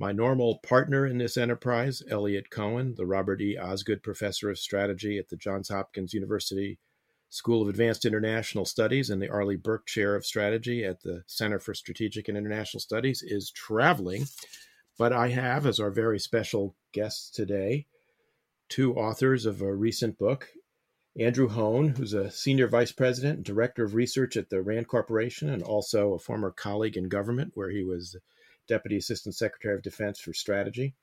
My normal partner in this enterprise, Eliot Cohen, the Robert E. Osgood Professor of Strategy at the Johns Hopkins University School of Advanced International Studies and the Arleigh Burke Chair of Strategy at the Center for Strategic and International Studies, is traveling. But I have, as our very special guests today, two authors of a recent book Andrew Hoehn, who's a senior vice president and director of research at the RAND Corporation and also a former colleague in government where he was deputy assistant secretary of defense for strategy,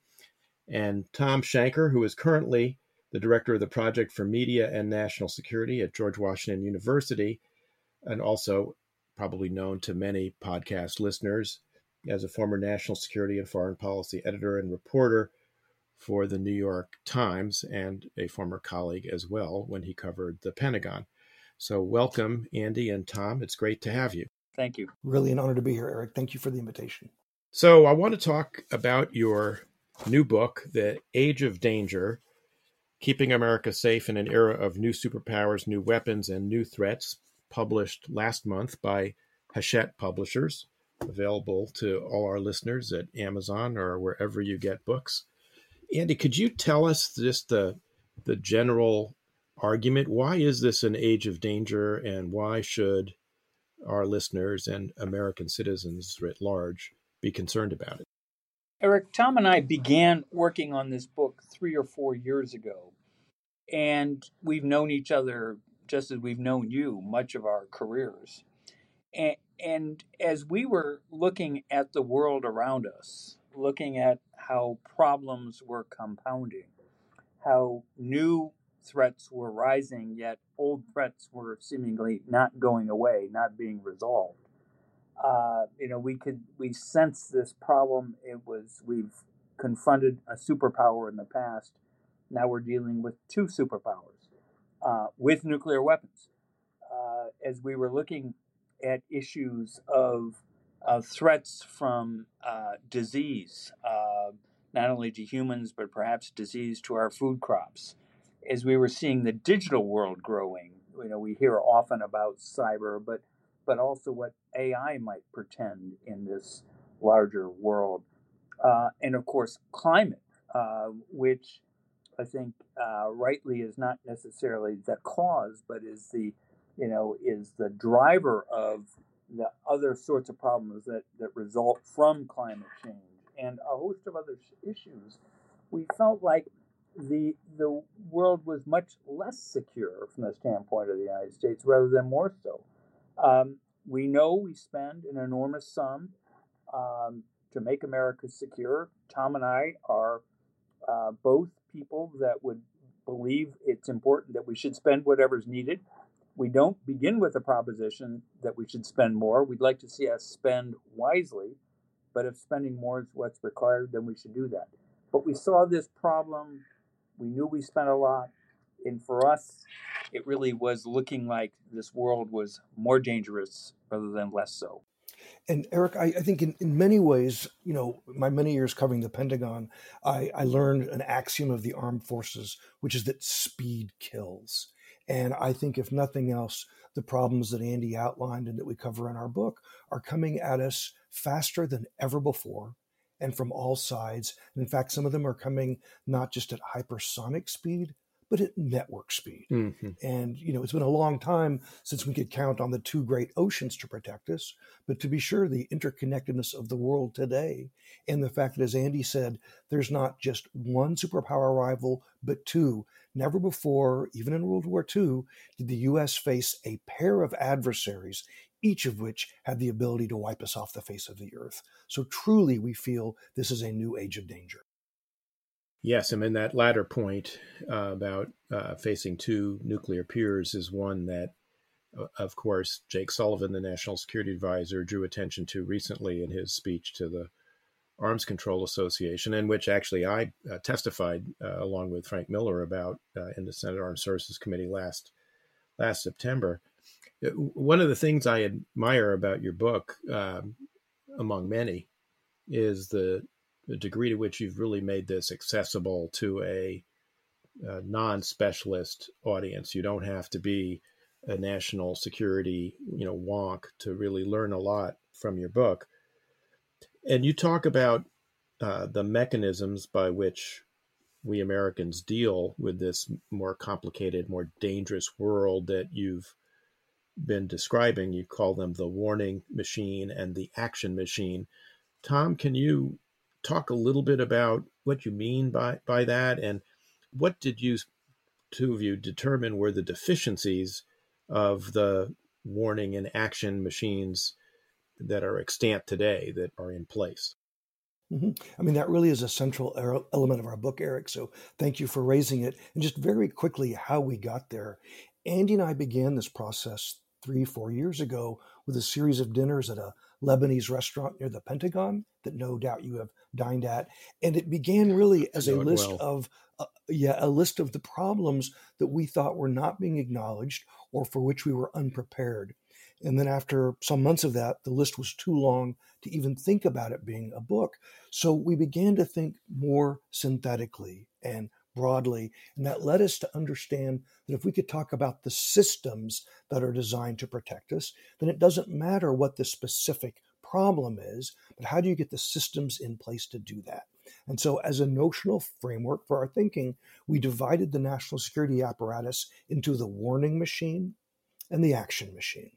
and Thom Shanker, who is currently the director of the Project for Media and National Security at George Washington University, and also probably known to many podcast listeners as a former national security and foreign policy editor and reporter for the New York Times and a former colleague as well when he covered the Pentagon. So, welcome, Andy and Tom. It's great to have you. Thank you. Really an honor to be here, Eric. Thank you for the invitation. So, I want to talk about your new book, The Age of Danger Keeping America Safe in an Era of New Superpowers, New Weapons, and New Threats, published last month by Hachette Publishers, available to all our listeners at Amazon or wherever you get books. Andy, could you tell us just the the general argument? Why is this an age of danger, and why should our listeners and American citizens writ large be concerned about it? Eric, Tom and I began working on this book three or four years ago, and we've known each other just as we've known you much of our careers. And, and as we were looking at the world around us, looking at how problems were compounding, how new threats were rising, yet old threats were seemingly not going away, not being resolved. Uh, you know, we could we sense this problem. It was we've confronted a superpower in the past. Now we're dealing with two superpowers uh, with nuclear weapons. Uh, as we were looking at issues of uh, threats from uh, disease, uh, not only to humans, but perhaps disease to our food crops. As we were seeing the digital world growing, you know, we hear often about cyber, but but also what AI might pretend in this larger world, uh, and of course climate, uh, which I think uh, rightly is not necessarily the cause, but is the you know is the driver of the other sorts of problems that, that result from climate change and a host of other issues, we felt like the the world was much less secure from the standpoint of the United States rather than more so. Um, we know we spend an enormous sum um, to make America secure. Tom and I are uh, both people that would believe it's important that we should spend whatever's needed we don't begin with a proposition that we should spend more. We'd like to see us spend wisely, but if spending more is what's required, then we should do that. But we saw this problem. We knew we spent a lot. And for us, it really was looking like this world was more dangerous rather than less so. And Eric, I, I think in, in many ways, you know, my many years covering the Pentagon, I, I learned an axiom of the armed forces, which is that speed kills. And I think, if nothing else, the problems that Andy outlined and that we cover in our book are coming at us faster than ever before and from all sides. And in fact, some of them are coming not just at hypersonic speed, but at network speed. Mm-hmm. And, you know, it's been a long time since we could count on the two great oceans to protect us. But to be sure, the interconnectedness of the world today and the fact that, as Andy said, there's not just one superpower rival, but two. Never before, even in World War II, did the U.S. face a pair of adversaries, each of which had the ability to wipe us off the face of the earth. So truly, we feel this is a new age of danger. Yes, I mean that latter point uh, about uh, facing two nuclear peers is one that, of course, Jake Sullivan, the national security advisor, drew attention to recently in his speech to the Arms Control Association, and which actually I uh, testified uh, along with Frank Miller about uh, in the Senate Armed Services Committee last last September. Uh, one of the things I admire about your book, um, among many, is the, the, degree to which you've really made this accessible to a, a non-specialist audience. You don't have to be a national security, you know, wonk to really learn a lot from your book. And you talk about uh, the mechanisms by which we Americans deal with this more complicated, more dangerous world that you've been describing. You call them the warning machine and the action machine. Tom, can you talk a little bit about what you mean by, by that? And what did you, two of you, determine were the deficiencies of the warning and action machines that are extant today that are in place. Mm-hmm. I mean, that really is a central element of our book, Eric. So thank you for raising it. And just very quickly, how we got there. Andy and I began this process three, four years ago with a series of dinners at a Lebanese restaurant near the Pentagon that no doubt you have dined at. And it began really as a list well. of, uh, yeah, a list of the problems that we thought were not being acknowledged or for which we were unprepared. And then after some months of that, the list was too long to even think about it being a book. So we began to think more synthetically and broadly. And that led us to understand that if we could talk about the systems that are designed to protect us, then it doesn't matter what the specific problem is, but how do you get the systems in place to do that? And so, as a notional framework for our thinking, we divided the national security apparatus into the warning machine and the action machine.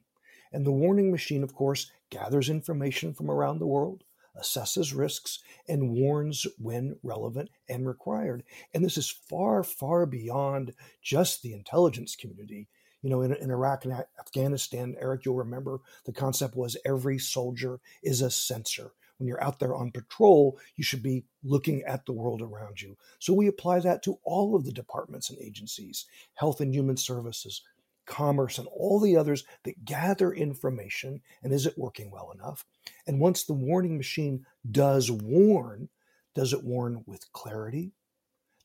And the warning machine, of course, gathers information from around the world, assesses risks, and warns when relevant and required. And this is far, far beyond just the intelligence community. You know, in, in Iraq and Afghanistan, Eric, you'll remember the concept was every soldier is a sensor when you're out there on patrol, you should be looking at the world around you. So we apply that to all of the departments and agencies, health and human services, commerce, and all the others that gather information. And is it working well enough? And once the warning machine does warn, does it warn with clarity?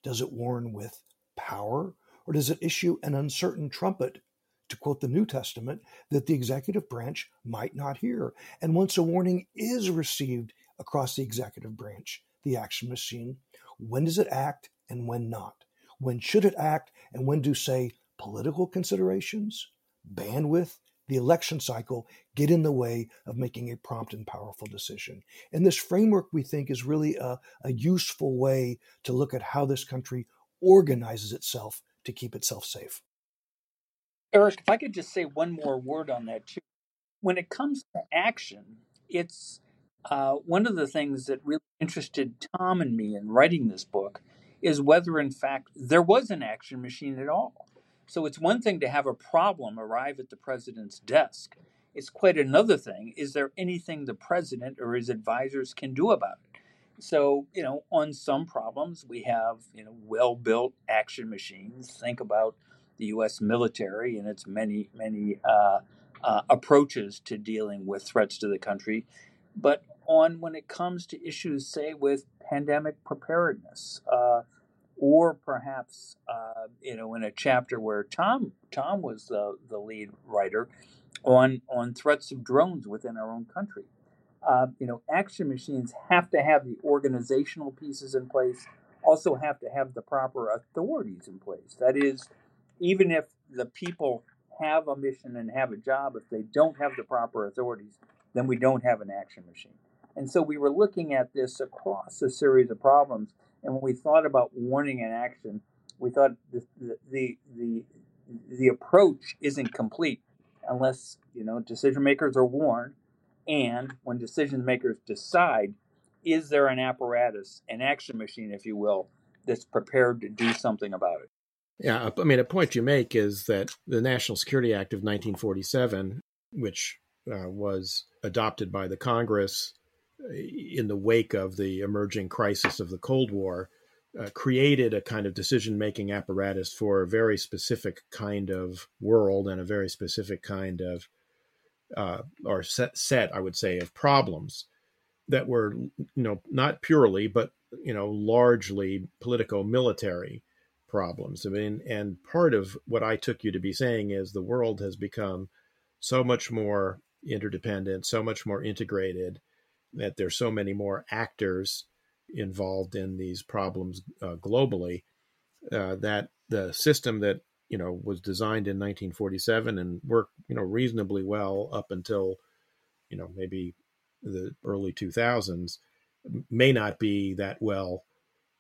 Does it warn with power? Or does it issue an uncertain trumpet, to quote the New Testament, that the executive branch might not hear? And once a warning is received across the executive branch, the action machine, when does it act and when not? When should it act and when do, say, political considerations, bandwidth, the election cycle get in the way of making a prompt and powerful decision. And this framework, we think, is really a, a useful way to look at how this country organizes itself to keep itself safe. Eric, if I could just say one more word on that, too. When it comes to action, it's uh, one of the things that really interested Tom and me in writing this book is whether, in fact, there was an action machine at all. So it's one thing to have a problem arrive at the president's desk. It's quite another thing. Is there anything the president or his advisors can do about it? So, you know, on some problems, we have, you know, well built action machines. Think about the U.S. military and its many, many uh, uh, approaches to dealing with threats to the country. But on when it comes to issues, say, with pandemic preparedness, uh, or perhaps uh, you know in a chapter where Tom Tom was the, the lead writer on on threats of drones within our own country. Uh, you know, action machines have to have the organizational pieces in place, also have to have the proper authorities in place. That is, even if the people have a mission and have a job, if they don't have the proper authorities, then we don't have an action machine. And so we were looking at this across a series of problems and when we thought about warning and action, we thought the the the, the approach isn't complete unless you know decision makers are warned, and when decision makers decide, is there an apparatus, an action machine, if you will, that's prepared to do something about it? Yeah, I mean, a point you make is that the National Security Act of 1947, which uh, was adopted by the Congress in the wake of the emerging crisis of the Cold War, uh, created a kind of decision making apparatus for a very specific kind of world and a very specific kind of, uh, or set, set, I would say, of problems. that were you know not purely but you know largely political military problems. I mean, and part of what I took you to be saying is the world has become so much more interdependent, so much more integrated, that there's so many more actors involved in these problems uh, globally uh, that the system that you know was designed in 1947 and worked you know reasonably well up until you know maybe the early 2000s may not be that well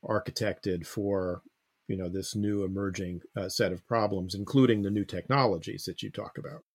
architected for you know this new emerging uh, set of problems including the new technologies that you talk about.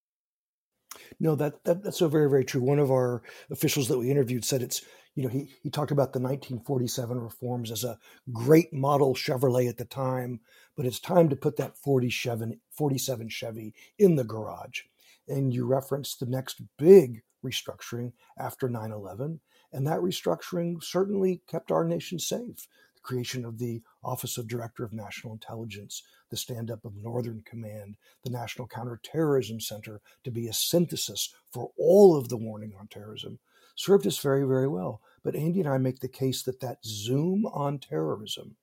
No that, that that's so very very true. One of our officials that we interviewed said it's you know he, he talked about the 1947 reforms as a great model chevrolet at the time but it's time to put that 47, 47 chevy in the garage. And you referenced the next big restructuring after 9-11 and that restructuring certainly kept our nation safe. The creation of the Office of Director of National Intelligence, the stand up of Northern Command, the National Counterterrorism Center to be a synthesis for all of the warning on terrorism, served us very, very well. But Andy and I make the case that that zoom on terrorism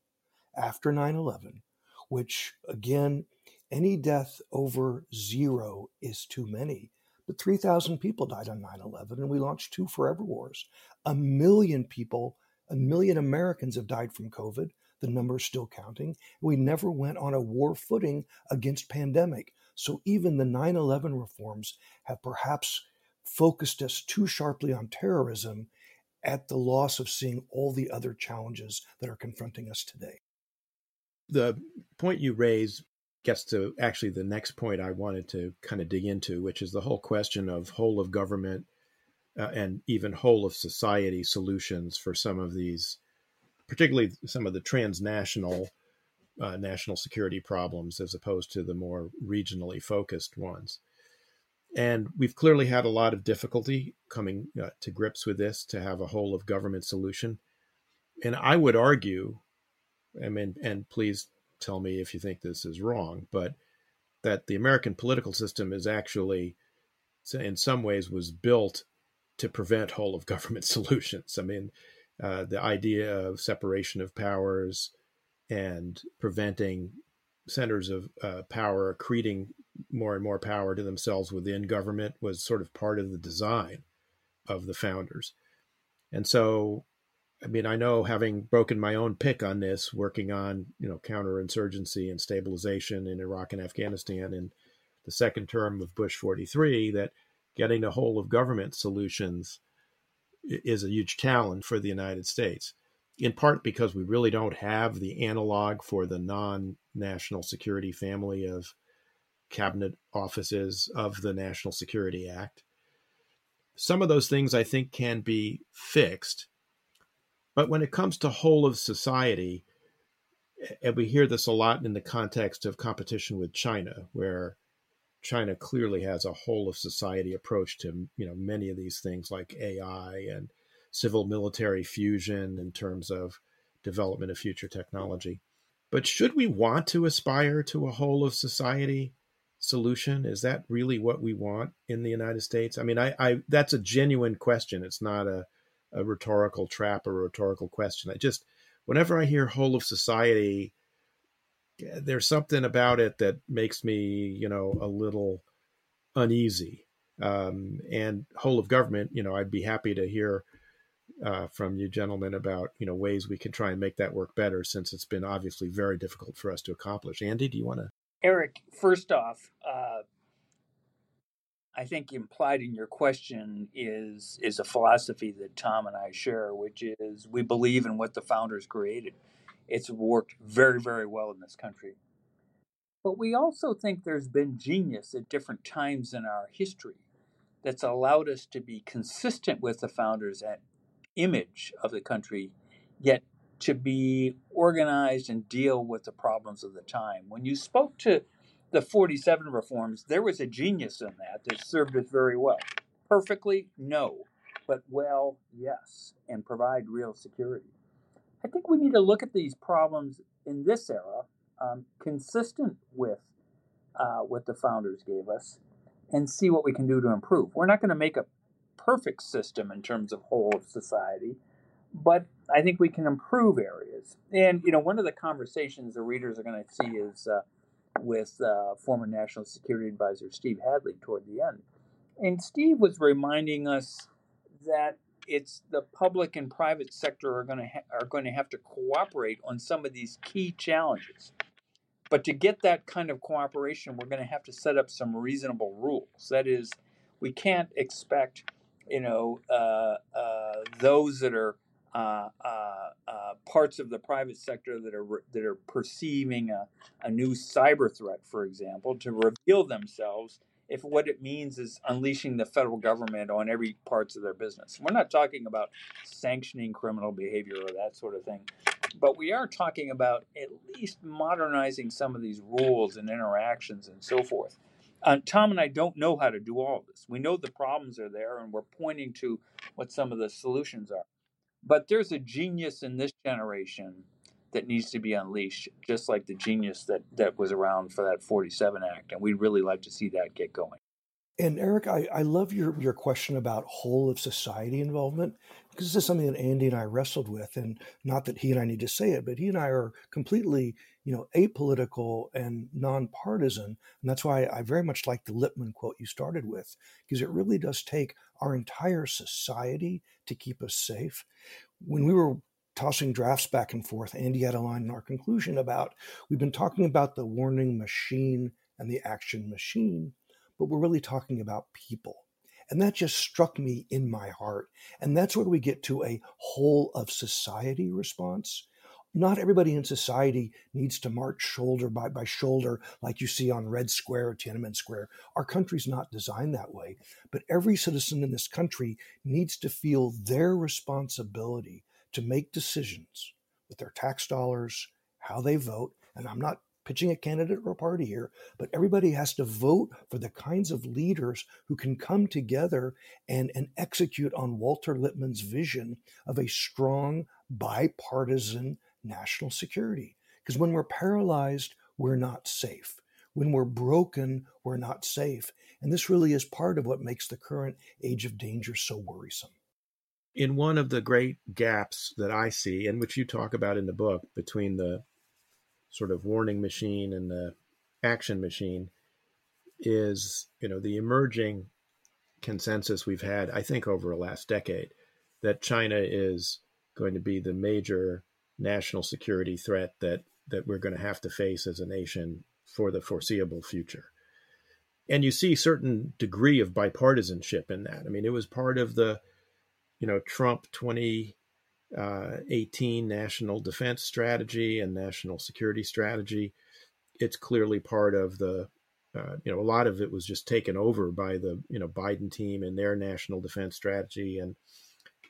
after 9 11, which again, any death over zero is too many. But 3,000 people died on 9 11, and we launched two forever wars. A million people a million Americans have died from COVID. The number is still counting. We never went on a war footing against pandemic. So even the 9 11 reforms have perhaps focused us too sharply on terrorism at the loss of seeing all the other challenges that are confronting us today. The point you raise gets to actually the next point I wanted to kind of dig into, which is the whole question of whole of government uh, and even whole of society solutions for some of these, particularly some of the transnational uh, national security problems as opposed to the more regionally focused ones. And we've clearly had a lot of difficulty coming uh, to grips with this to have a whole of government solution. And I would argue, I mean, and please tell me if you think this is wrong, but that the American political system is actually, in some ways, was built to prevent whole of government solutions. I mean, uh, the idea of separation of powers and preventing centers of uh, power accreting more and more power to themselves within government was sort of part of the design of the founders. And so, I mean, I know having broken my own pick on this, working on you know counterinsurgency and stabilization in Iraq and Afghanistan in the second term of Bush 43, that getting a whole of government solutions is a huge challenge for the United States, in part because we really don't have the analog for the non national security family of cabinet offices of the National Security Act. Some of those things I think can be fixed. But when it comes to whole of society, and we hear this a lot in the context of competition with China, where China clearly has a whole of society approach to you know many of these things like AI and civil military fusion in terms of development of future technology. But should we want to aspire to a whole of society solution? Is that really what we want in the United States? I mean, I, I that's a genuine question. It's not a, a rhetorical trap or a rhetorical question. I just whenever I hear whole of society, there's something about it that makes me, you know, a little uneasy. Um, and whole of government, you know, I'd be happy to hear uh, from you gentlemen about, you know, ways we can try and make that work better since it's been obviously very difficult for us to accomplish. Andy, do you want to? Eric, first off, uh, I think implied in your question is is a philosophy that Tom and I share, which is we believe in what the founders created. It's worked very, very well in this country. But we also think there's been genius at different times in our history that's allowed us to be consistent with the founders' image of the country, yet to be organized and deal with the problems of the time. When you spoke to the 47 reforms, there was a genius in that that served us very well. Perfectly, no, but well, yes, and provide real security. I think we need to look at these problems in this era, um, consistent with uh, what the founders gave us, and see what we can do to improve. We're not going to make a perfect system in terms of whole of society, but I think we can improve areas. And you know, one of the conversations the readers are going to see is uh, with uh, former National Security Advisor Steve Hadley toward the end, and Steve was reminding us that it's the public and private sector are going to ha- are going to have to cooperate on some of these key challenges. But to get that kind of cooperation, we're going to have to set up some reasonable rules. That is, we can't expect, you know, uh, uh, those that are uh, uh, uh parts of the private sector that are that are perceiving a, a new cyber threat, for example, to reveal themselves if what it means is unleashing the federal government on every parts of their business. We're not talking about sanctioning criminal behavior or that sort of thing, but we are talking about at least modernizing some of these rules and interactions and so forth. Uh, Tom and I don't know how to do all this. We know the problems are there, and we're pointing to what some of the solutions are. But there's a genius in this generation that needs to be unleashed, just like the genius that, that was around for that 47 Act. And we'd really like to see that get going. And Eric, I, I love your, your question about whole of society involvement because this is something that Andy and I wrestled with. And not that he and I need to say it, but he and I are completely, you know, apolitical and nonpartisan. And that's why I very much like the Lippmann quote you started with, because it really does take our entire society to keep us safe. When we were tossing drafts back and forth, Andy had a line in our conclusion about we've been talking about the warning machine and the action machine, but we're really talking about people. And that just struck me in my heart. And that's where we get to a whole of society response. Not everybody in society needs to march shoulder by, by shoulder like you see on Red Square or Tiananmen Square. Our country's not designed that way. But every citizen in this country needs to feel their responsibility to make decisions with their tax dollars, how they vote. And I'm not pitching a candidate or a party here, but everybody has to vote for the kinds of leaders who can come together and, and execute on Walter Lippmann's vision of a strong bipartisan national security. Because when we're paralyzed, we're not safe. When we're broken, we're not safe. And this really is part of what makes the current age of danger so worrisome in one of the great gaps that I see, and which you talk about in the book, between the sort of warning machine and the action machine, is you know the emerging consensus we've had, I think, over the last decade, that China is going to be the major national security threat that that we're going to have to face as a nation for the foreseeable future. And you see certain degree of bipartisanship in that. I mean, it was part of the you know, Trump 2018 uh, national defense strategy and national security strategy. It's clearly part of the, uh, you know, a lot of it was just taken over by the, you know, Biden team and their national defense strategy. And,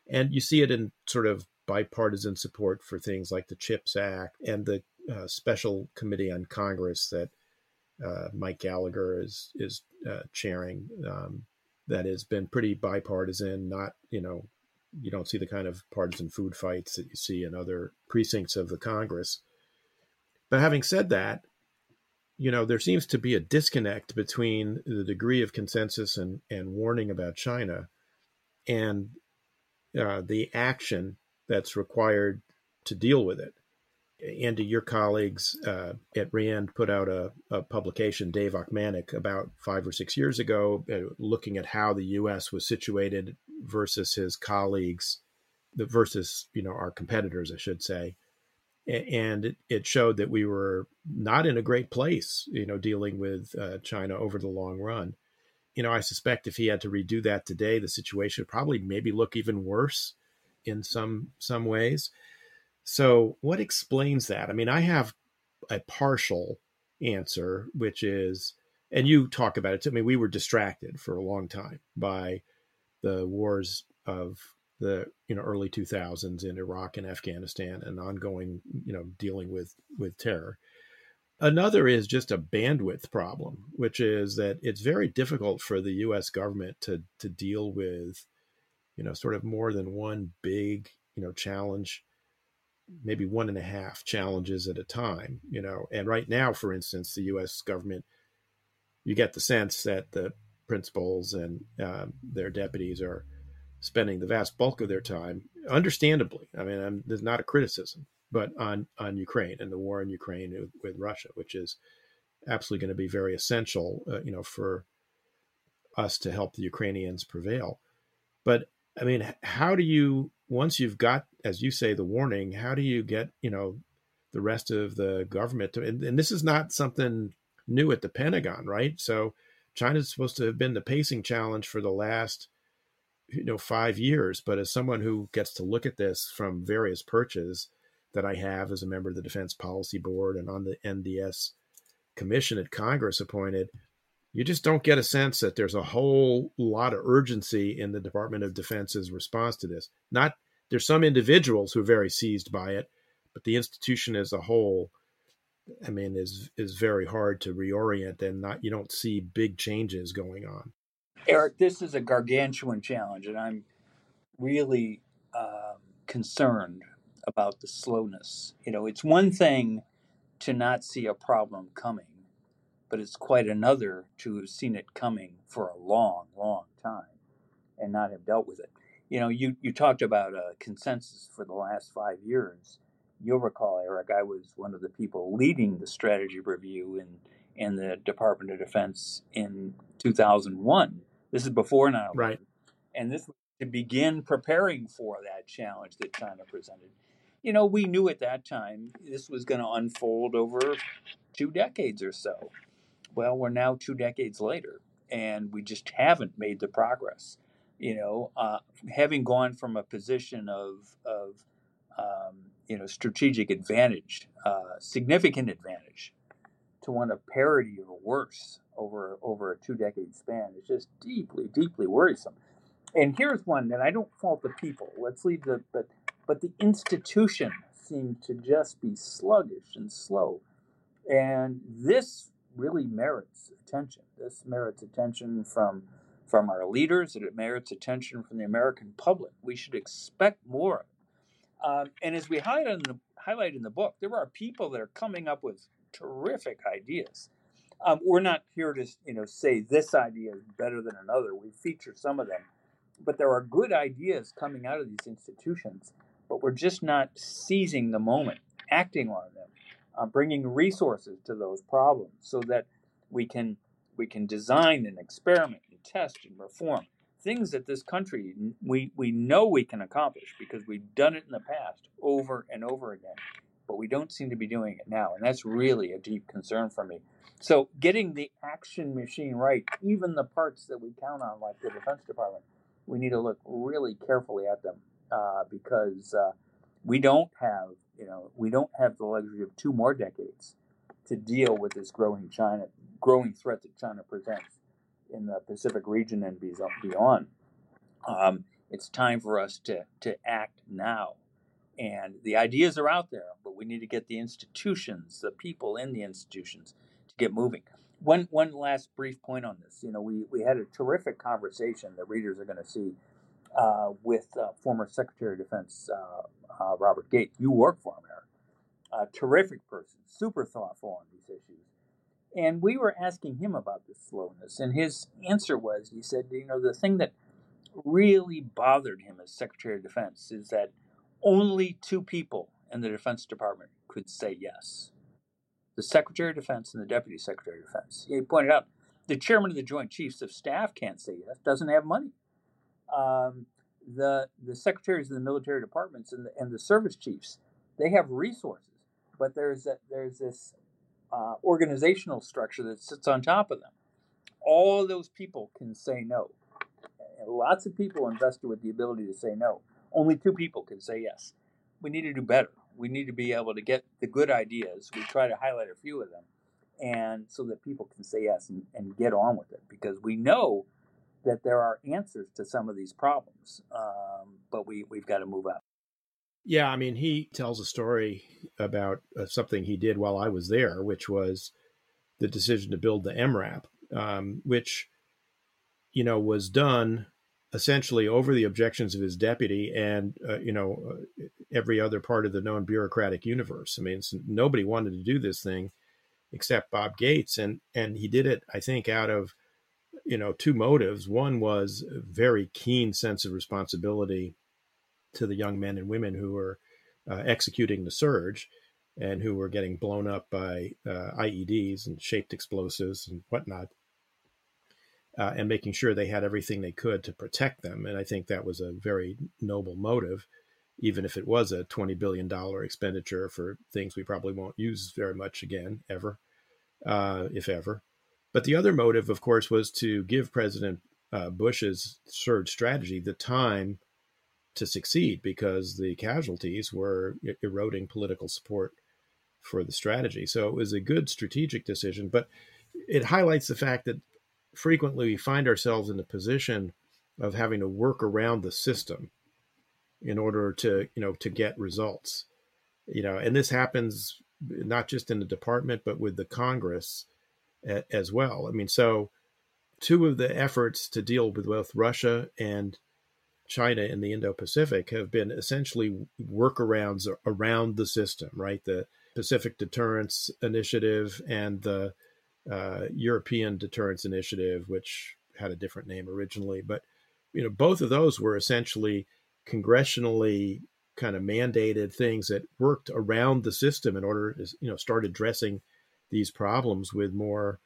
and you see it in sort of bipartisan support for things like the CHIPS Act and the uh, special committee on Congress that uh, Mike Gallagher is is uh, chairing. Um, that has been pretty bipartisan, not you know you don't see the kind of partisan food fights that you see in other precincts of the Congress. But having said that, you know, there seems to be a disconnect between the degree of consensus and, and warning about China and uh, the action that's required to deal with it. Andy, your colleagues uh, at RAND put out a, a, publication, Dave Ochmanek, about five or six years ago, uh, looking at how the U.S. was situated versus his colleagues, versus you know our competitors, I should say, and it, it showed that we were not in a great place, you know, dealing with uh, China over the long run. You know, I suspect if he had to redo that today, the situation would probably maybe look even worse in some some ways. So, what explains that? I mean, I have a partial answer, which is, and you talk about it too. I mean, we were distracted for a long time by the wars of the you know early 2000s in Iraq and Afghanistan and ongoing you know dealing with with terror. Another is just a bandwidth problem, which is that it's very difficult for the U.S. government to to deal with, you know, sort of more than one big you know challenge maybe one and a half challenges at a time, you know. And right now, for instance, the U.S. government, you get the sense that the principals and uh, their deputies are spending the vast bulk of their time, understandably. I mean, I'm, there's not a criticism, but on on Ukraine and the war in Ukraine with, with Russia, which is absolutely going to be very essential, uh, you know, for us to help the Ukrainians prevail. But I mean, how do you once you've got, as you say, the warning? How do you get you know the rest of the government to? And, and this is not something new at the Pentagon, right? So China's supposed to have been the pacing challenge for the last you know five years. But as someone who gets to look at this from various perches that I have as a member of the Defense Policy Board and on the NDS commission at Congress appointed, you just don't get a sense that there's a whole lot of urgency in the Department of Defense's response to this. Not there's some individuals who are very seized by it, but the institution as a whole, I mean, is is very hard to reorient and not you don't see big changes going on. Eric, this is a gargantuan challenge, and I'm really um, concerned about the slowness. You know, it's one thing to not see a problem coming, but it's quite another to have seen it coming for a long, long time and not have dealt with it. You know, you, you talked about a consensus for the last five years. You'll recall, Eric, I was one of the people leading the strategy review in, in the Department of Defense in 2001. This is before 9 Right. And this was to begin preparing for that challenge that China presented you know, we knew at that time this was going to unfold over two decades or so. Well, we're now two decades later, and we just haven't made the progress. You know, uh, having gone from a position of of um, you know strategic advantage, uh, significant advantage, to one of parity or worse over over a two decade span is just deeply, deeply worrisome. And here's one that I don't fault the people. Let's leave the but but the institution seemed to just be sluggish and slow. And this really merits attention. This merits attention from from our leaders, and it merits attention from the American public. We should expect more. Um, and as we highlight in, the, highlight in the book, there are people that are coming up with terrific ideas. Um, we're not here to you know say this idea is better than another. We feature some of them, but there are good ideas coming out of these institutions but we're just not seizing the moment, acting on them, uh, bringing resources to those problems so that we can we can design and experiment and test and reform things that this country we we know we can accomplish because we've done it in the past over and over again but we don't seem to be doing it now and that's really a deep concern for me. So getting the action machine right even the parts that we count on like the defense department we need to look really carefully at them uh, because uh, we don't have, you know, we don't have the luxury of two more decades to deal with this growing China, growing threat that China presents in the Pacific region and beyond. Um, it's time for us to to act now, and the ideas are out there, but we need to get the institutions, the people in the institutions, to get moving. One one last brief point on this. You know, we we had a terrific conversation that readers are going to see uh, with uh, former Secretary of Defense uh, uh, Robert Gates. You work for him, Eric. A terrific person, super thoughtful on these issues. And we were asking him about this slowness, and his answer was he said, you know, the thing that really bothered him as Secretary of Defense is that only two people in the Defense Department could say yes the Secretary of Defense and the Deputy Secretary of Defense. He pointed out the chairman of the Joint Chiefs of Staff can't say yes, doesn't have money um, the the secretaries of the military departments and the, and the service chiefs they have resources, but there's a, there's this uh, organizational structure that sits on top of them. All of those people can say no. And lots of people invested with the ability to say no. Only two people can say yes. We need to do better. We need to be able to get the good ideas. We try to highlight a few of them, and so that people can say yes and, and get on with it because we know that there are answers to some of these problems, um, but we we've got to move up. Yeah, I mean, he tells a story about uh, something he did while I was there, which was the decision to build the MRAP, um, which you know was done essentially over the objections of his deputy and uh, you know uh, every other part of the known bureaucratic universe. I mean, nobody wanted to do this thing except Bob Gates, and and he did it, I think, out of you know, two motives. One was a very keen sense of responsibility to the young men and women who were uh, executing the surge and who were getting blown up by uh, IEDs and shaped explosives and whatnot, uh, and making sure they had everything they could to protect them. And I think that was a very noble motive, even if it was a $20 billion expenditure for things we probably won't use very much again, ever, uh, if ever. But the other motive, of course, was to give President uh, Bush's surge strategy the time to succeed because the casualties were eroding political support for the strategy. So it was a good strategic decision, but it highlights the fact that frequently we find ourselves in a position of having to work around the system in order to, you know, to get results. You know, and this happens not just in the department but with the Congress as well. I mean, so two of the efforts to deal with both Russia and China in the Indo Pacific have been essentially workarounds around the system, right? The Pacific Deterrence Initiative and the uh, European Deterrence Initiative, which had a different name originally. But, you know, both of those were essentially congressionally kind of mandated things that worked around the system in order to, you know, start addressing these problems with more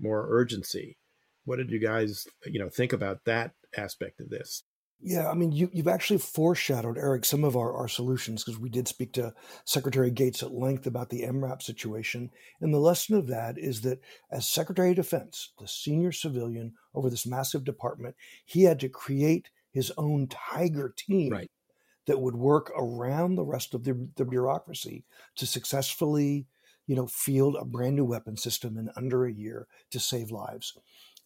more urgency. What did you guys, you know, think about that aspect of this? Yeah, I mean, you, you've actually foreshadowed, Eric, some of our, our solutions because we did speak to Secretary Gates at length about the MRAP situation. And the lesson of that is that as Secretary of Defense, the senior civilian over this massive department, he had to create his own tiger team right. that would work around the rest of the, the bureaucracy to successfully, you know, field a brand new weapon system in under a year to save lives.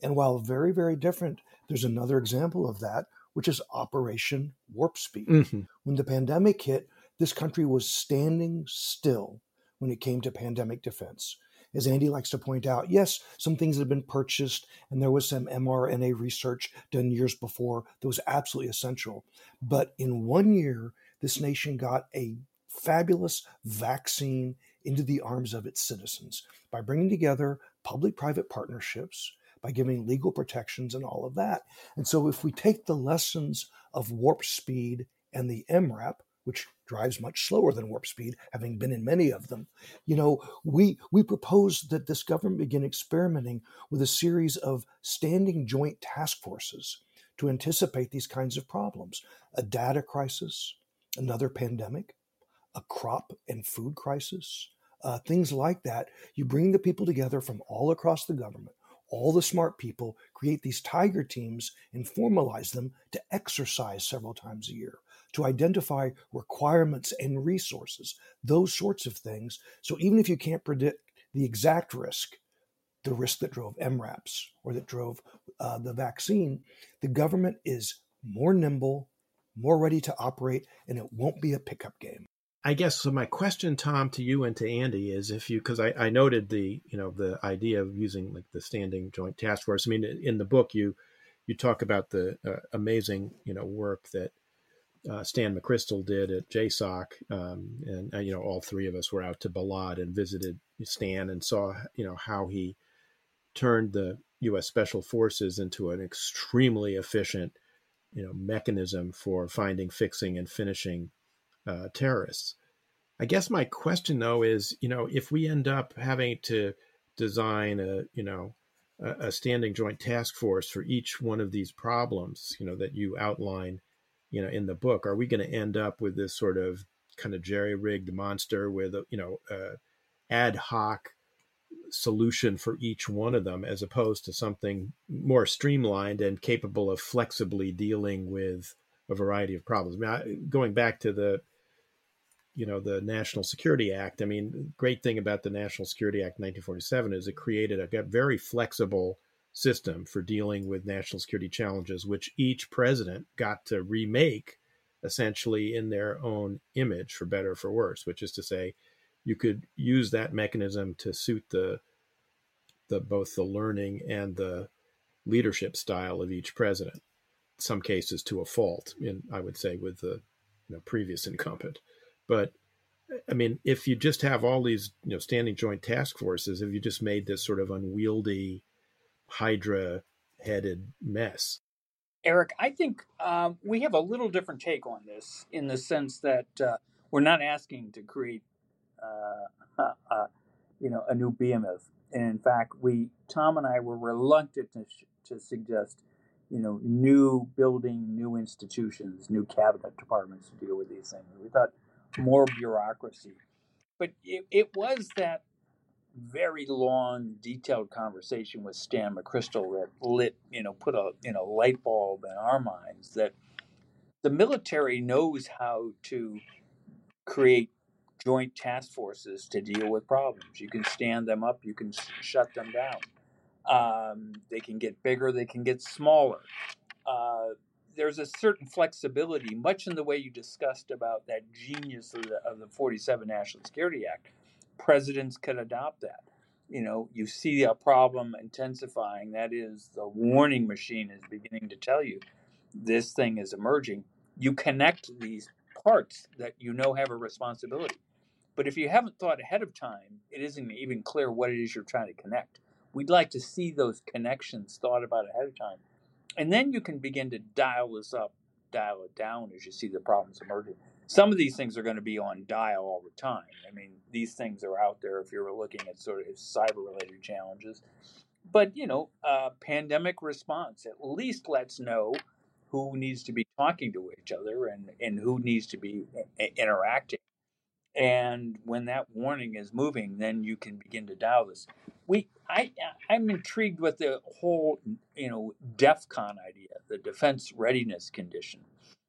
And while very, very different, there's another example of that which is Operation Warp Speed. Mm-hmm. When the pandemic hit, this country was standing still when it came to pandemic defense. As Andy likes to point out, yes, some things had been purchased, and there was some mRNA research done years before that was absolutely essential. But in one year, this nation got a fabulous vaccine into the arms of its citizens by bringing together public private partnerships by giving legal protections and all of that. And so, if we take the lessons of warp speed and the MRAP, which drives much slower than warp speed, having been in many of them, you know, we we propose that this government begin experimenting with a series of standing joint task forces to anticipate these kinds of problems: a data crisis, another pandemic, a crop and food crisis. Uh, things like that. You bring the people together from all across the government all the smart people create these tiger teams and formalize them to exercise several times a year, to identify requirements and resources, those sorts of things. So even if you can't predict the exact risk, the risk that drove MRAPs or that drove uh, the vaccine, the government is more nimble, more ready to operate, and it won't be a pickup game. I guess so. My question, Tom, to you and to Andy is if you, because I, I noted the, you know, the idea of using like the standing joint task force. I mean, in the book, you you talk about the uh, amazing, you know, work that uh, Stan McChrystal did at JSOC, um, and uh, you know, all three of us were out to Balad and visited Stan and saw, you know, how he turned the U.S. Special Forces into an extremely efficient, you know, mechanism for finding, fixing, and finishing uh, terrorists. I guess my question though is, you know, if we end up having to design a, you know, a, a standing joint task force for each one of these problems, you know, that you outline, you know, in the book, are we going to end up with this sort of kind of jerry-rigged monster with, you know, a ad hoc solution for each one of them, as opposed to something more streamlined and capable of flexibly dealing with a variety of problems? I mean, I, going back to the you know the National Security Act. I mean, great thing about the National Security Act 1947 is it created a very flexible system for dealing with national security challenges, which each president got to remake essentially in their own image, for better or for worse. Which is to say, you could use that mechanism to suit the the both the learning and the leadership style of each president. In some cases, to a fault, in I would say with the you know, previous incumbent. But I mean, if you just have all these, you know, standing joint task forces, if you just made this sort of unwieldy Hydra headed mess. Eric, I think um, we have a little different take on this in the sense that uh, we're not asking to create, uh, uh, you know, a new behemoth. And in fact, we Tom and I were reluctant to, to suggest, you know, new building, new institutions, new cabinet departments to deal with these things. We thought more bureaucracy, but it, it was that very long, detailed conversation with Stan McChrystal that lit, you know, put a you know light bulb in our minds that the military knows how to create joint task forces to deal with problems. You can stand them up, you can shut them down. Um, they can get bigger, they can get smaller. Uh, there's a certain flexibility, much in the way you discussed about that genius of the, of the 47 National Security Act presidents can adopt that. You know, you see a problem intensifying, that is, the warning machine is beginning to tell you this thing is emerging. You connect these parts that you know have a responsibility. But if you haven't thought ahead of time, it isn't even clear what it is you're trying to connect. We'd like to see those connections thought about ahead of time. And then you can begin to dial this up, dial it down as you see the problems emerging some of these things are going to be on dial all the time. I mean, these things are out there if you're looking at sort of cyber related challenges. But, you know, uh, pandemic response at least lets know who needs to be talking to each other and, and who needs to be interacting. And when that warning is moving, then you can begin to dial this. We, I, I'm intrigued with the whole, you know, DEFCON idea, the Defense Readiness Condition.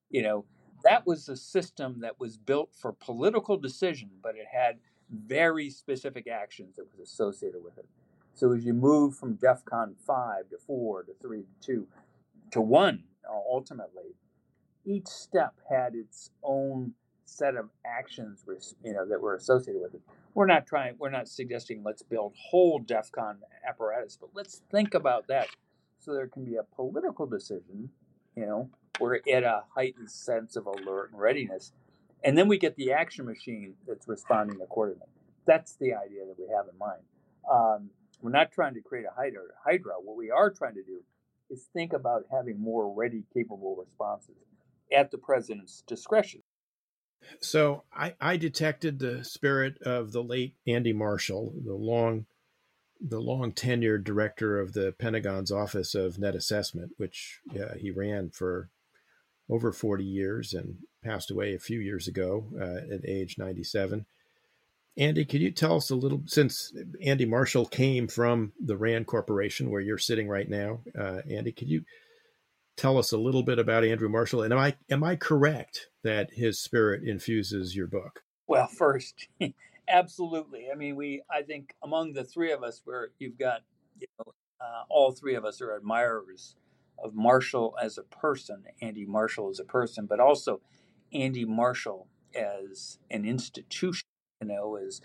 You know, that was a system that was built for political decision, but it had very specific actions that was associated with it. So as you move from DEFCON 5 to 4 to 3 to 2 to 1, uh, ultimately, each step had its own set of actions you know, that were associated with it. We're not trying, we're not suggesting let's build whole DEFCON apparatus, but let's think about that so there can be a political decision, you know, we're at a heightened sense of alert and readiness. And then we get the action machine that's responding accordingly. That's the idea that we have in mind. Um, we're not trying to create a hydra. What we are trying to do is think about having more ready, capable responses at the president's discretion. So I, I detected the spirit of the late Andy Marshall, the long the long tenured director of the Pentagon's Office of Net Assessment, which uh, he ran for over 40 years and passed away a few years ago uh, at age 97. Andy, could you tell us a little, since Andy Marshall came from the RAND Corporation where you're sitting right now, uh, Andy, could you tell us a little bit about Andrew Marshall? And am I, am I correct that his spirit infuses your book? Well, first, absolutely. I mean, we, I think among the three of us, where you've got, you know, uh, all three of us are admirers of Marshall as a person, Andy Marshall as a person, but also Andy Marshall as an institution, you know, as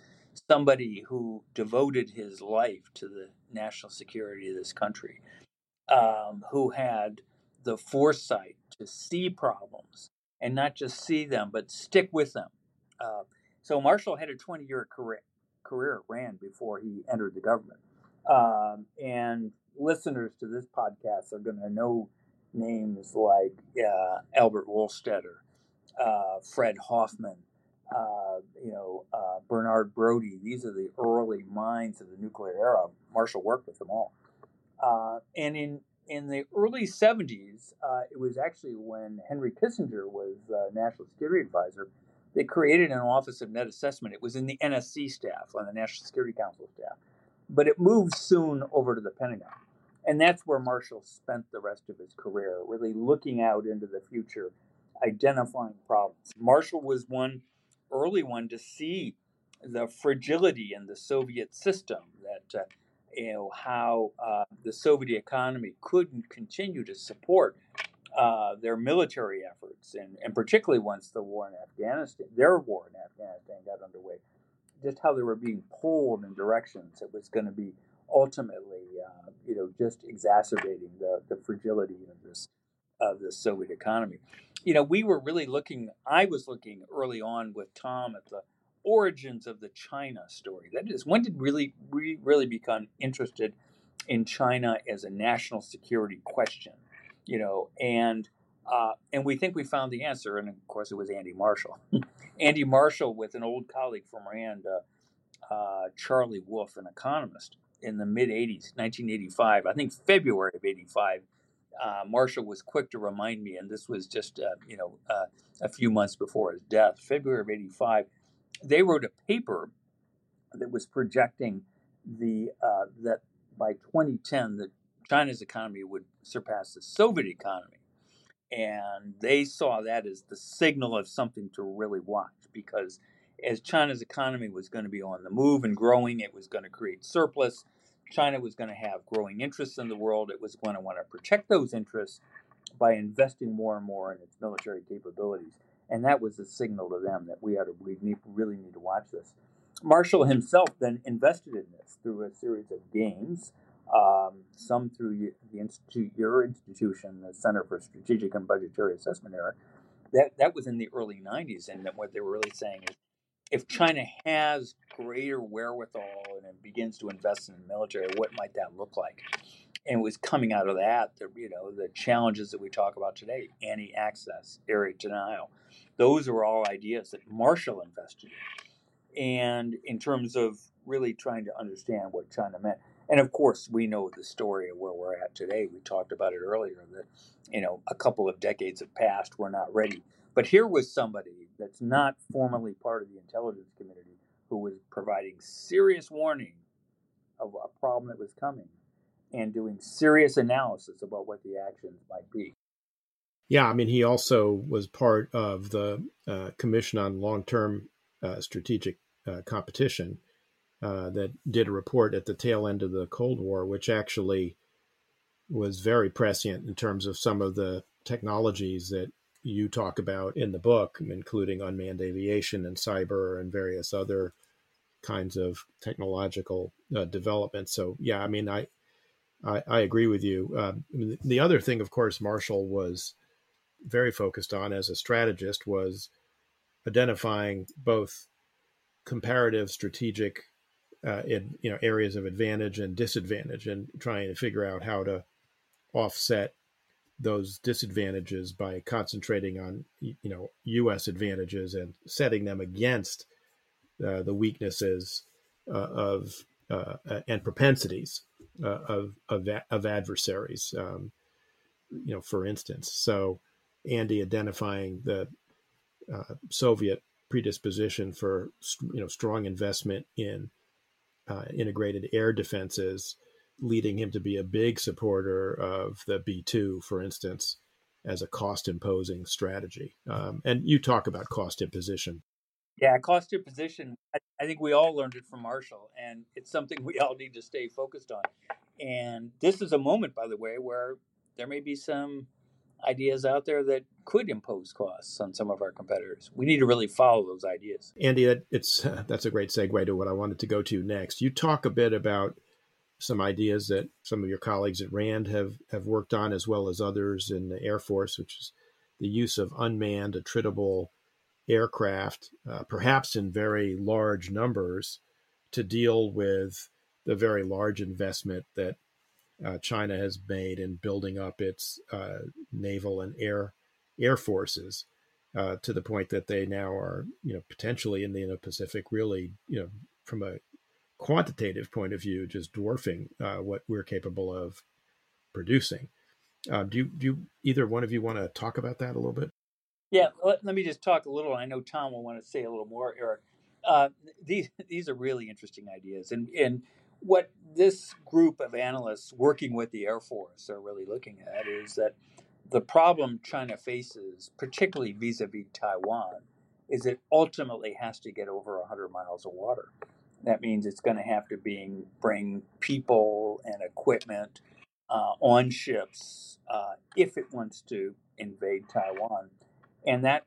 somebody who devoted his life to the national security of this country, um, who had the foresight to see problems and not just see them, but stick with them. Uh, so Marshall had a 20 year career, career at RAND before he entered the government. Um, and listeners to this podcast are going to know names like uh, Albert Wohlstetter, uh, Fred Hoffman, uh, you know, uh, Bernard Brodie. These are the early minds of the nuclear era. Marshall worked with them all. Uh, and in in the early 70s, uh, it was actually when Henry Kissinger was National Security Advisor, they created an Office of Net Assessment. It was in the NSC staff, on the National Security Council staff. But it moved soon over to the Pentagon. And that's where Marshall spent the rest of his career, really looking out into the future, identifying problems. Marshall was one early one to see the fragility in the Soviet system, that uh, you know how uh, the Soviet economy couldn't continue to support uh, their military efforts, and, and particularly once the war in Afghanistan, their war in Afghanistan got underway, just how they were being pulled in directions that was going to be ultimately, uh, you know, just exacerbating the, the fragility of this of the Soviet economy. You know, we were really looking. I was looking early on with Thom at the origins of the China story. That is, when did really we really become interested in China as a national security question, you know, and uh, and we think we found the answer, and of course it was Andy Marshall. Andy Marshall, with an old colleague from Rand, uh, uh, Charlie Wolf, an economist, in the mid 80s, 1985, I think February of 85, uh, Marshall was quick to remind me, and this was just uh, you know uh, a few months before his death, February of '85. They wrote a paper that was projecting the uh, that by 2010 that China's economy would surpass the Soviet economy, and they saw that as the signal of something to really watch because as China's economy was going to be on the move and growing, it was going to create surplus China was going to have growing interests in the world. It was going to want to protect those interests by investing more and more in its military capabilities. And that was a signal to them that we had to, we need, really need to watch this. Marshall himself then invested in this through a series of games, um, some through the institute, your institution, the Center for Strategic and Budgetary Assessment era. That that was in the early '90s, and what they were really saying is if China has greater wherewithal and it begins to invest in the military, what might that look like? And it was coming out of that, the, you know, the challenges that we talk about today, anti-access, area denial. Those are all ideas that Marshall invested in. And in terms of really trying to understand what China meant. And of course, we know the story of where we're at today. We talked about it earlier that, you know, a couple of decades have passed. We're not ready but here was somebody that's not formally part of the intelligence community who was providing serious warning of a problem that was coming and doing serious analysis about what the actions might be. Yeah, I mean, he also was part of the uh, Commission on Long Term uh, Strategic uh, Competition uh, that did a report at the tail end of the Cold War, which actually was very prescient in terms of some of the technologies that you talk about in the book, including unmanned aviation and cyber and various other kinds of technological uh, development. So, yeah, I mean, I I, I agree with you. Um, the other thing, of course, Marshall was very focused on as a strategist was identifying both comparative strategic uh, in, you know areas of advantage and disadvantage and trying to figure out how to offset those disadvantages by concentrating on you know U.S. advantages and setting them against uh, the weaknesses uh, of uh, and propensities uh, of of, of adversaries. Um, you know, for instance, so Andy identifying the uh, Soviet predisposition for you know strong investment in uh, integrated air defenses leading him to be a big supporter of the B2, for instance, as a cost imposing strategy. Um, and you talk about cost imposition. Yeah, cost imposition. I, I think we all learned it from Marshall, and it's something we all need to stay focused on. And this is a moment, by the way, where there may be some ideas out there that could impose costs on some of our competitors. We need to really follow those ideas. Andy, it's uh, that's a great segue to what I wanted to go to next. You talk a bit about some ideas that some of your colleagues at RAND have, have worked on, as well as others in the Air Force, which is the use of unmanned, attritable aircraft, uh, perhaps in very large numbers, to deal with the very large investment that uh, China has made in building up its uh, naval and air air forces uh, to the point that they now are, you know, potentially in the Indo-Pacific, really, you know, from a quantitative point of view, just dwarfing uh, what we're capable of producing. Uh, do you, do you, either one of you want to talk about that a little bit? Yeah, let, let me just talk a little. I know Thom will want to say a little more, Eric. Uh, these these are really interesting ideas, and and what this group of analysts working with the Air Force are really looking at is that the problem China faces, particularly vis-a-vis Taiwan, is it ultimately has to get over 100 miles of water. That means it's going to have to being, bring people and equipment uh, on ships uh, if it wants to invade Taiwan, and that,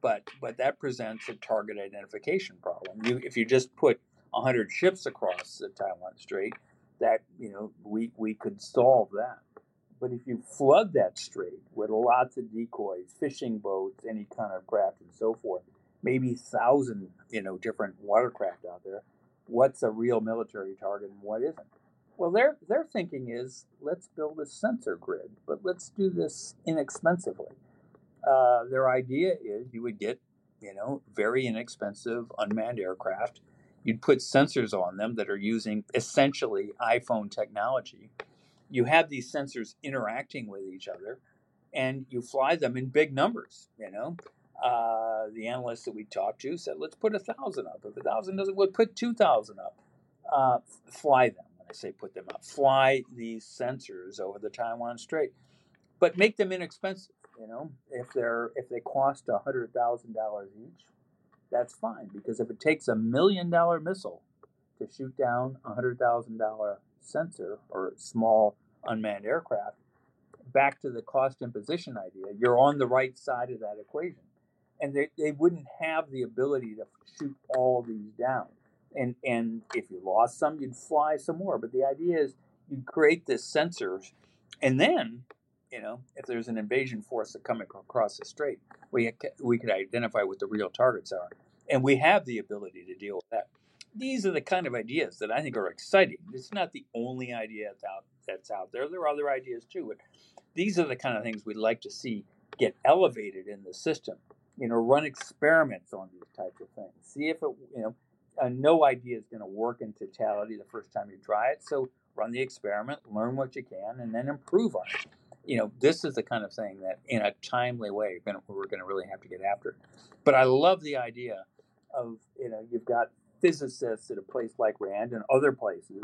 but but that presents a target identification problem. You, if you just put hundred ships across the Taiwan Strait, that you know we we could solve that. But if you flood that strait with lots of decoys, fishing boats, any kind of craft, and so forth, maybe thousand you know different watercraft out there, what's a real military target and what isn't. Well, their their thinking is let's build a sensor grid, but let's do this inexpensively. Uh, their idea is you would get, you know, very inexpensive unmanned aircraft. You'd put sensors on them that are using essentially iPhone technology. You have these sensors interacting with each other, and you fly them in big numbers. You know, uh, the analysts that we talked to said, let's put a thousand up. If a thousand doesn't, we'll put two thousand up. Uh, fly them. When I say put them up, fly these sensors over the Taiwan Strait, but make them inexpensive. You know, if they're if they cost a hundred thousand dollars each, that's fine because if it takes a million dollar missile to shoot down a hundred thousand dollar sensor or small unmanned aircraft, back to the cost imposition idea, you're on the right side of that equation and they, they wouldn't have the ability to shoot all these down. And and if you lost some, you'd fly some more. But the idea is you create this sensors, and then you know if there's an invasion force that coming across the strait, we we could identify what the real targets are, and we have the ability to deal with that. These are the kind of ideas that I think are exciting. It's not the only idea that's out, that's out there. There are other ideas too, but these are the kind of things we'd like to see get elevated in the system you know, run experiments on these types of things. See if it, you know, uh, no idea is going to work in totality the first time you try it. So run the experiment, learn what you can, and then improve on it. You know, this is the kind of thing that, in a timely way, we're going to really have to get after. But I love the idea of, you know, you've got physicists at a place like Rand and other places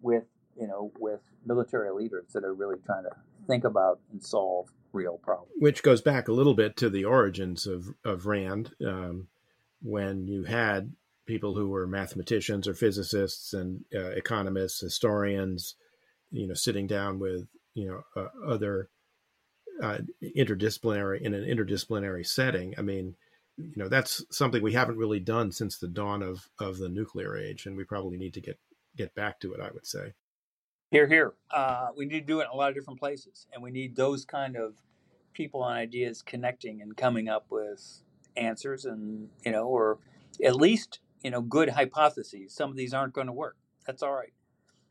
with, you know, with military leaders that are really trying to think about and solve real problems. Which goes back a little bit to the origins of, of RAND, um, when you had people who were mathematicians or physicists and uh, economists, historians, you know, sitting down with, you know, uh, other uh, interdisciplinary in an interdisciplinary setting. I mean, you know, that's something we haven't really done since the dawn of, of the nuclear age, and we probably need to get get back to it. I would say. Here, here. Uh, we need to do it in a lot of different places, and we need those kind of people and ideas connecting and coming up with answers, and you know, or at least you know, good hypotheses. Some of these aren't going to work. That's all right.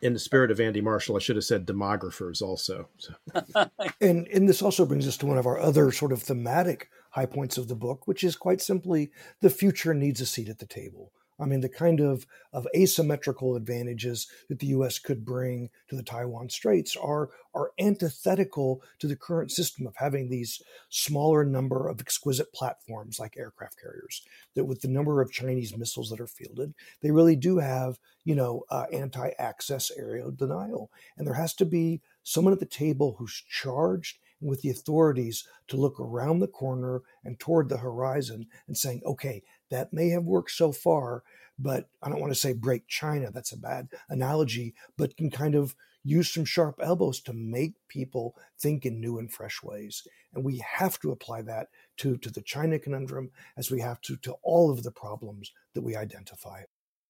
In the spirit of Andy Marshall, I should have said demographers also. So. and and this also brings us to one of our other sort of thematic high points of the book, which is quite simply the future needs a seat at the table. I mean, the kind of, of asymmetrical advantages that the U.S. could bring to the Taiwan Straits are, are antithetical to the current system of having these smaller number of exquisite platforms like aircraft carriers. That with the number of Chinese missiles that are fielded, they really do have, you know, uh, anti-access area denial, and there has to be someone at the table who's charged with the authorities to look around the corner and toward the horizon and saying, okay, that may have worked so far, but I don't want to say break China. That's a bad analogy, but can kind of use some sharp elbows to make people think in new and fresh ways. And we have to apply that to, to the China conundrum as we have to to all of the problems that we identify.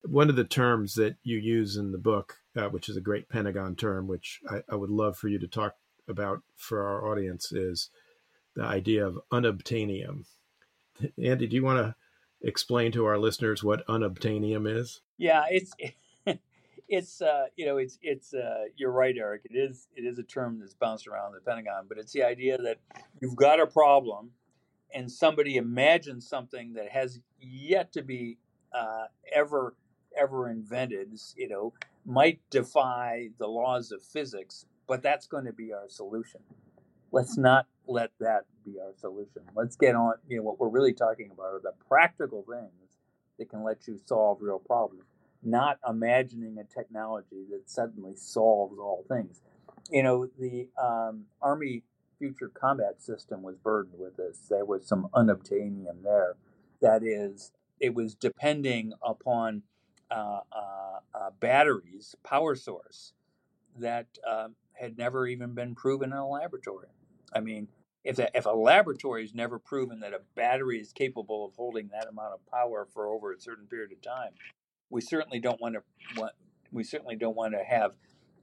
One of the terms that you use in the book, uh, which is a great Pentagon term, which I, I would love for you to talk about for our audience, is the idea of unobtainium. Andy, do you want to explain to our listeners what unobtainium is? Yeah, it's it's uh, you know it's it's uh, you're right, Eric. It is it is a term that's bounced around the Pentagon, but it's the idea that you've got a problem, and somebody imagines something that has yet to be uh, ever ever invented. You know, might defy the laws of physics, but that's going to be our solution. Let's not let that be our solution. Let's get on, you know, what we're really talking about are the practical things that can let you solve real problems, not imagining a technology that suddenly solves all things. You know, the um, Army Future Combat System was burdened with this. There was some unobtainium there. That is, it was depending upon uh, uh, uh, batteries, power source that um, had never even been proven in a laboratory. I mean, if a, if a laboratory has never proven that a battery is capable of holding that amount of power for over a certain period of time, we certainly don't want to want, we certainly don't want to have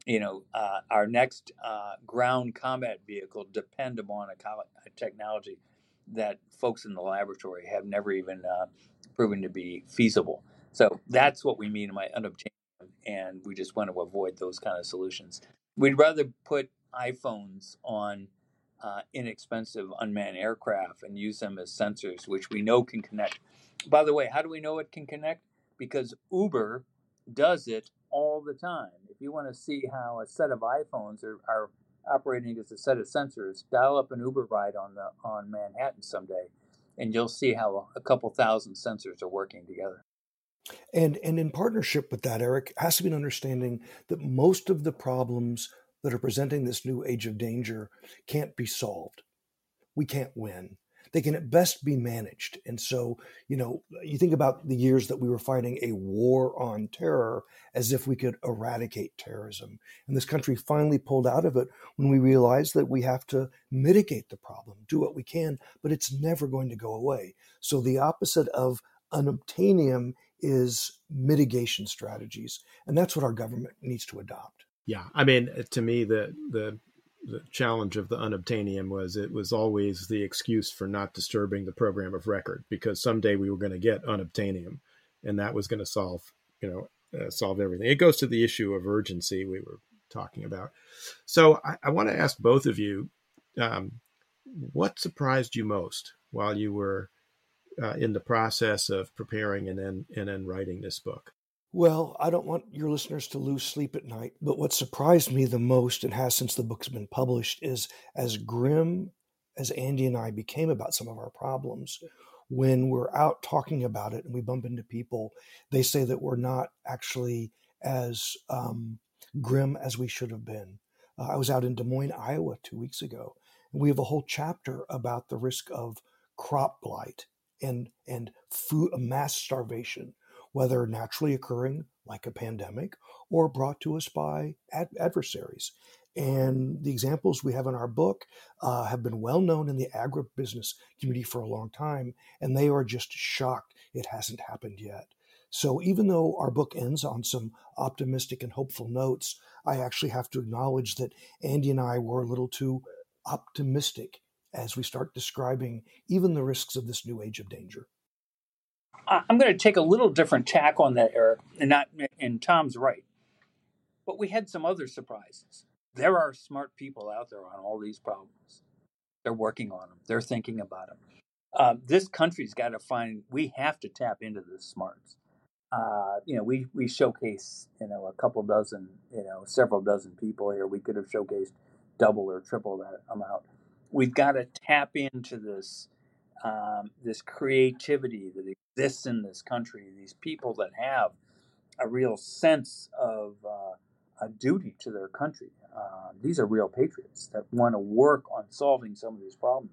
you know uh, our next uh, ground combat vehicle depend upon a, a, technology that folks in the laboratory have never even uh, proven to be feasible. So that's what we mean by unobtainable, and we just want to avoid those kind of solutions. We'd rather put iPhones on uh, inexpensive unmanned aircraft and use them as sensors, which we know can connect. By the way, how do we know it can connect? Because Uber does it all the time. If you want to see how a set of iPhones are, are operating as a set of sensors, dial up an Uber ride on the on Manhattan someday, and you'll see how a couple thousand sensors are working together. And and in partnership with that, Eric, has to be an understanding that most of the problems that are presenting this new age of danger can't be solved. We can't win. They can at best be managed. And so, you know, you think about the years that we were fighting a war on terror as if we could eradicate terrorism. And this country finally pulled out of it when we realized that we have to mitigate the problem, do what we can, but it's never going to go away. So the opposite of unobtainium is mitigation strategies. And that's what our government needs to adopt. Yeah. I mean, to me, the, the, the challenge of the unobtainium was it was always the excuse for not disturbing the program of record because someday we were going to get unobtainium and that was going to solve, you know, uh, solve everything. It goes to the issue of urgency we were talking about. So I, I want to ask both of you, um, what surprised you most while you were uh, in the process of preparing and then and then writing this book? Well, I don't want your listeners to lose sleep at night, but what surprised me the most, and has since the book's been published, is as grim as Andy and I became about some of our problems, when we're out talking about it and we bump into people, they say that we're not actually as um, grim as we should have been. Uh, I was out in Des Moines, Iowa two weeks ago, and we have a whole chapter about the risk of crop blight and and food mass starvation, whether naturally occurring like a pandemic or brought to us by ad- adversaries. And the examples we have in our book uh, have been well known in the agribusiness community for a long time, and they are just shocked it hasn't happened yet. So even though our book ends on some optimistic and hopeful notes, I actually have to acknowledge that Andy and I were a little too optimistic as we start describing even the risks of this new age of danger. I'm going to take a little different tack on that, Eric, and not. And Thom's right, but we had some other surprises. There are smart people out there on all these problems. They're working on them. They're thinking about them. Uh, this country's got to find. We have to tap into the smarts. Uh, you know, we we showcase you know a couple dozen, you know, several dozen people here. We could have showcased double or triple that amount we've got to tap into this um, this creativity that exists in this country. These people that have a real sense of uh, a duty to their country. Uh, these are real patriots that want to work on solving some of these problems.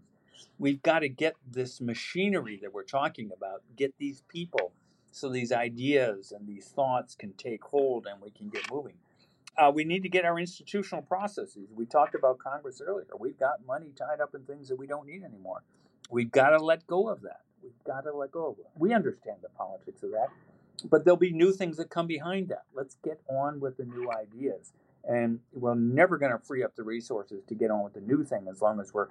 We've got to get this machinery that we're talking about, get these people so these ideas and these thoughts can take hold and we can get moving. Uh, we need to get our institutional processes. We talked about Congress earlier. We've got money tied up in things that we don't need anymore. We've got to let go of that. We've got to let go of it. We understand the politics of that, but there'll be new things that come behind that. Let's get on with the new ideas. And we're never going to free up the resources to get on with the new thing as long as we're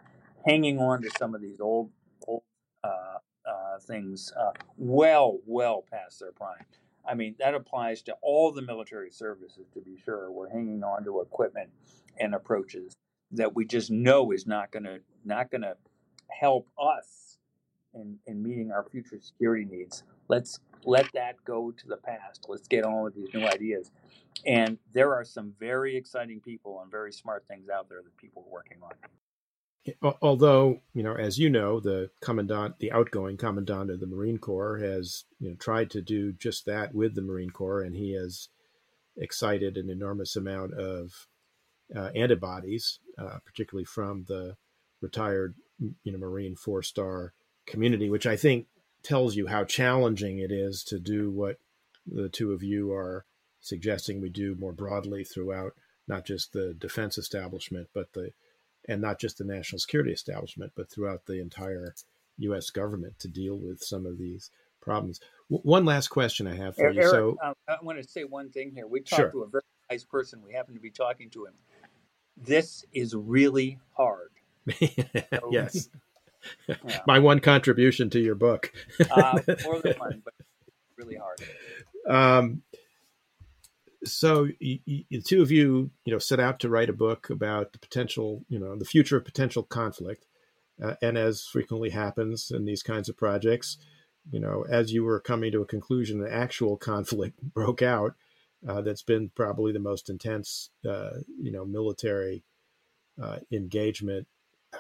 hanging on to some of these old, old uh, uh, things uh, well, well past their prime. I mean, that applies to all the military services, to be sure. We're hanging on to equipment and approaches that we just know is not going to not going to help us in, in meeting our future security needs. Let's let that go to the past. Let's get on with these new ideas. And there are some very exciting people and very smart things out there that people are working on although you know as you know the commandant the outgoing commandant of the marine corps has you know tried to do just that with the marine corps and he has excited an enormous amount of uh, antibodies uh, particularly from the retired you know marine four star community which i think tells you how challenging it is to do what the two of you are suggesting we do more broadly throughout not just the defense establishment but the and not just the national security establishment, but throughout the entire U.S. government to deal with some of these problems. W- one last question I have for Eric, you. So um, I want to say one thing here. We talked sure. to a very nice person. We happen to be talking to him. This is really hard. so, yes. Yeah. My one contribution to your book. uh, more than one, but really hard. Um, so you, you, the two of you, you know, set out to write a book about the potential, you know, the future of potential conflict. Uh, and as frequently happens in these kinds of projects, you know, as you were coming to a conclusion, an actual conflict broke out. Uh, that's been probably the most intense, uh, you know, military uh, engagement.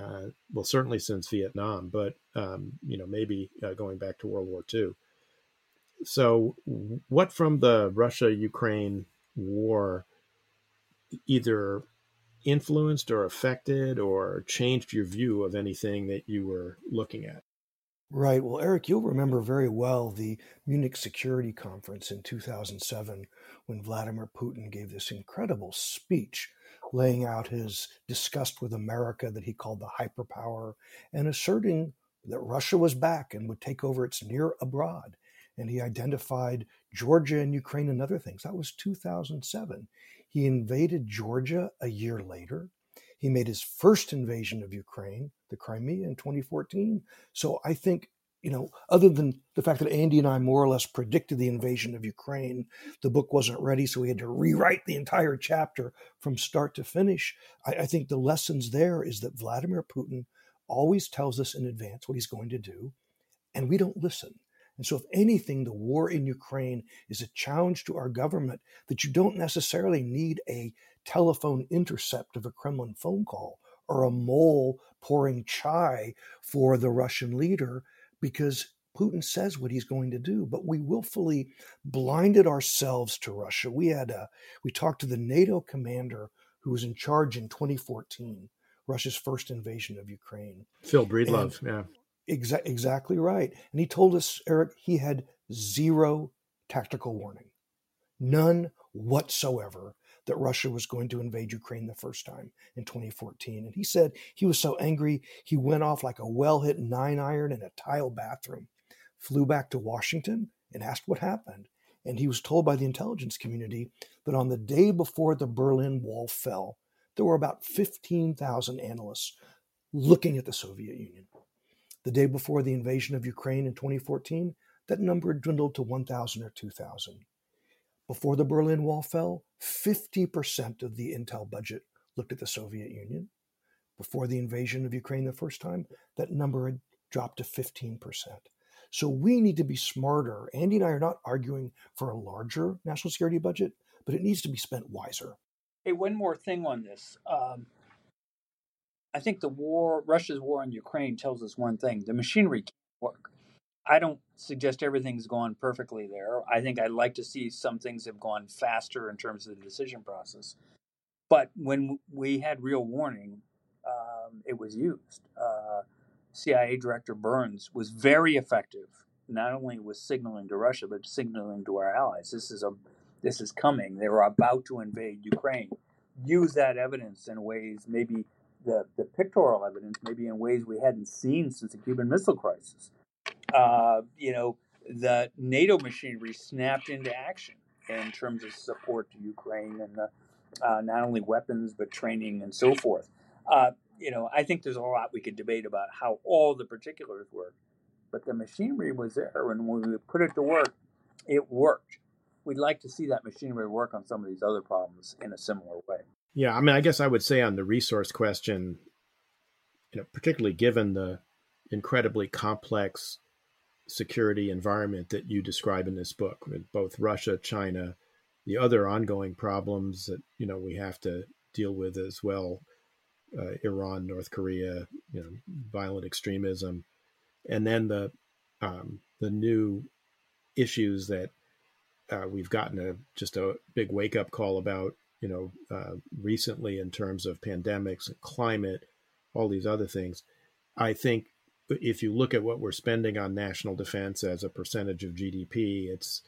Uh, well, certainly since Vietnam, but um, you know, maybe uh, going back to World War II. So, what from the Russia-Ukraine war either influenced or affected or changed your view of anything that you were looking at? Right. Well, Eric, you'll remember very well the Munich Security Conference in 2007 when Vladimir Putin gave this incredible speech laying out his disgust with America that he called the hyperpower and asserting that Russia was back and would take over its near abroad. And he identified Georgia and Ukraine and other things. That was 2007. He invaded Georgia a year later. He made his first invasion of Ukraine, the Crimea, in 2014. So I think, you know, other than the fact that Andy and I more or less predicted the invasion of Ukraine, the book wasn't ready, so we had to rewrite the entire chapter from start to finish. I, I think the lessons there is that Vladimir Putin always tells us in advance what he's going to do, and we don't listen. And so, if anything, the war in Ukraine is a challenge to our government that you don't necessarily need a telephone intercept of a Kremlin phone call or a mole pouring chai for the Russian leader because Putin says what he's going to do, but we willfully blinded ourselves to Russia. We had a, we talked to the NATO commander who was in charge in 2014, Russia's first invasion of Ukraine. Phil Breedlove, and, yeah. Exa- exactly right. And he told us, Eric, he had zero tactical warning, none whatsoever that Russia was going to invade Ukraine the first time in 2014. And he said he was so angry, he went off like a well hit nine iron in a tile bathroom, flew back to Washington, and asked what happened. And he was told by the intelligence community that on the day before the Berlin Wall fell, there were about 15,000 analysts looking at the Soviet Union. The day before the invasion of Ukraine in 2014, that number dwindled to 1,000 or 2,000. Before the Berlin Wall fell, 50% of the Intel budget looked at the Soviet Union. Before the invasion of Ukraine the first time, that number had dropped to 15%. So we need to be smarter. Andy and I are not arguing for a larger national security budget, but it needs to be spent wiser. Hey, one more thing on this. Um, I think the war, Russia's war on Ukraine, tells us one thing: the machinery can't work. I don't suggest everything's gone perfectly there. I think I'd like to see some things have gone faster in terms of the decision process. But when we had real warning, um, it was used. Uh, CIA Director Burns was very effective, not only with signaling to Russia, but signaling to our allies. This is a this is coming. They were about to invade Ukraine. Use that evidence in ways, maybe the, the pictorial evidence, maybe in ways we hadn't seen since the Cuban Missile Crisis uh, you know, the NATO machinery snapped into action in terms of support to Ukraine and the, uh, not only weapons but training and so forth. Uh, you know, I think there's a lot we could debate about how all the particulars work, but the machinery was there, and when we put it to work, it worked. We'd like to see that machinery work on some of these other problems in a similar way. Yeah, I mean, I guess I would say on the resource question, you know, particularly given the incredibly complex security environment that you describe in this book with both Russia, China, the other ongoing problems that you know we have to deal with as well, uh, Iran, North Korea, you know, violent extremism, and then the um, the new issues that uh, we've gotten a just a big wake up call about, you know, uh, recently in terms of pandemics and climate, all these other things. I think if you look at what we're spending on national defense as a percentage of GDP, it's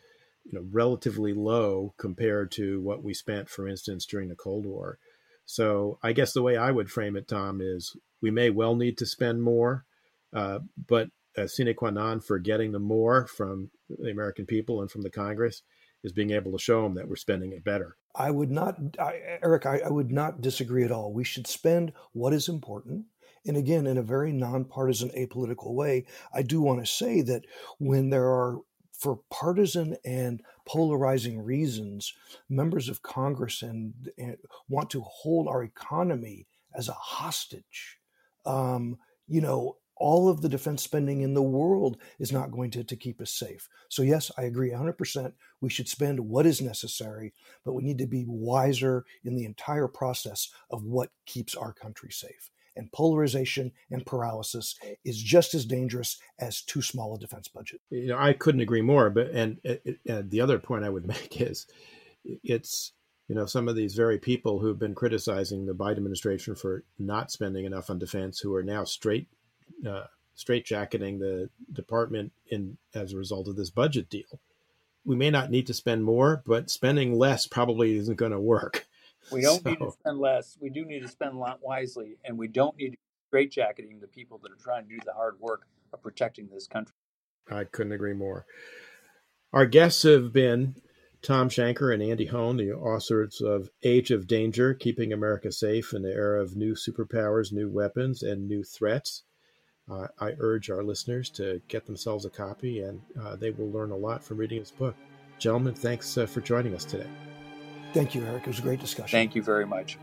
you know relatively low compared to what we spent, for instance, during the Cold War. So I guess the way I would frame it, Thom, is we may well need to spend more, uh, but a sine qua non for getting the more from the American people and from the Congress is being able to show them that we're spending it better. I would not, I, Eric, I, I would not disagree at all. We should spend what is important and again, in a very nonpartisan, apolitical way, I do want to say that when there are for partisan and polarizing reasons, members of Congress and, and want to hold our economy as a hostage. Um, you know, all of the defense spending in the world is not going to, to keep us safe. So, yes, I agree 100%. We should spend what is necessary, but we need to be wiser in the entire process of what keeps our country safe. And polarization and paralysis is just as dangerous as too small a defense budget. You know, I couldn't agree more. But and, and the other point I would make is, it's you know some of these very people who've been criticizing the Biden administration for not spending enough on defense, who are now straight uh, straitjacketing the department in as a result of this budget deal. We may not need to spend more, but spending less probably isn't going to work. We don't so. need to spend less. We do need to spend a lot wisely, and we don't need to be straitjacketing the people that are trying to do the hard work of protecting this country. I couldn't agree more. Our guests have been Thom Shanker and Andy Hoehn, the authors of Age of Danger Keeping America Safe in the Era of New Superpowers, New Weapons, and New Threats. Uh, I urge our listeners to get themselves a copy, and uh, they will learn a lot from reading this book. Gentlemen, thanks uh, for joining us today. Thank you, Eric. It was a great discussion. Thank you very much.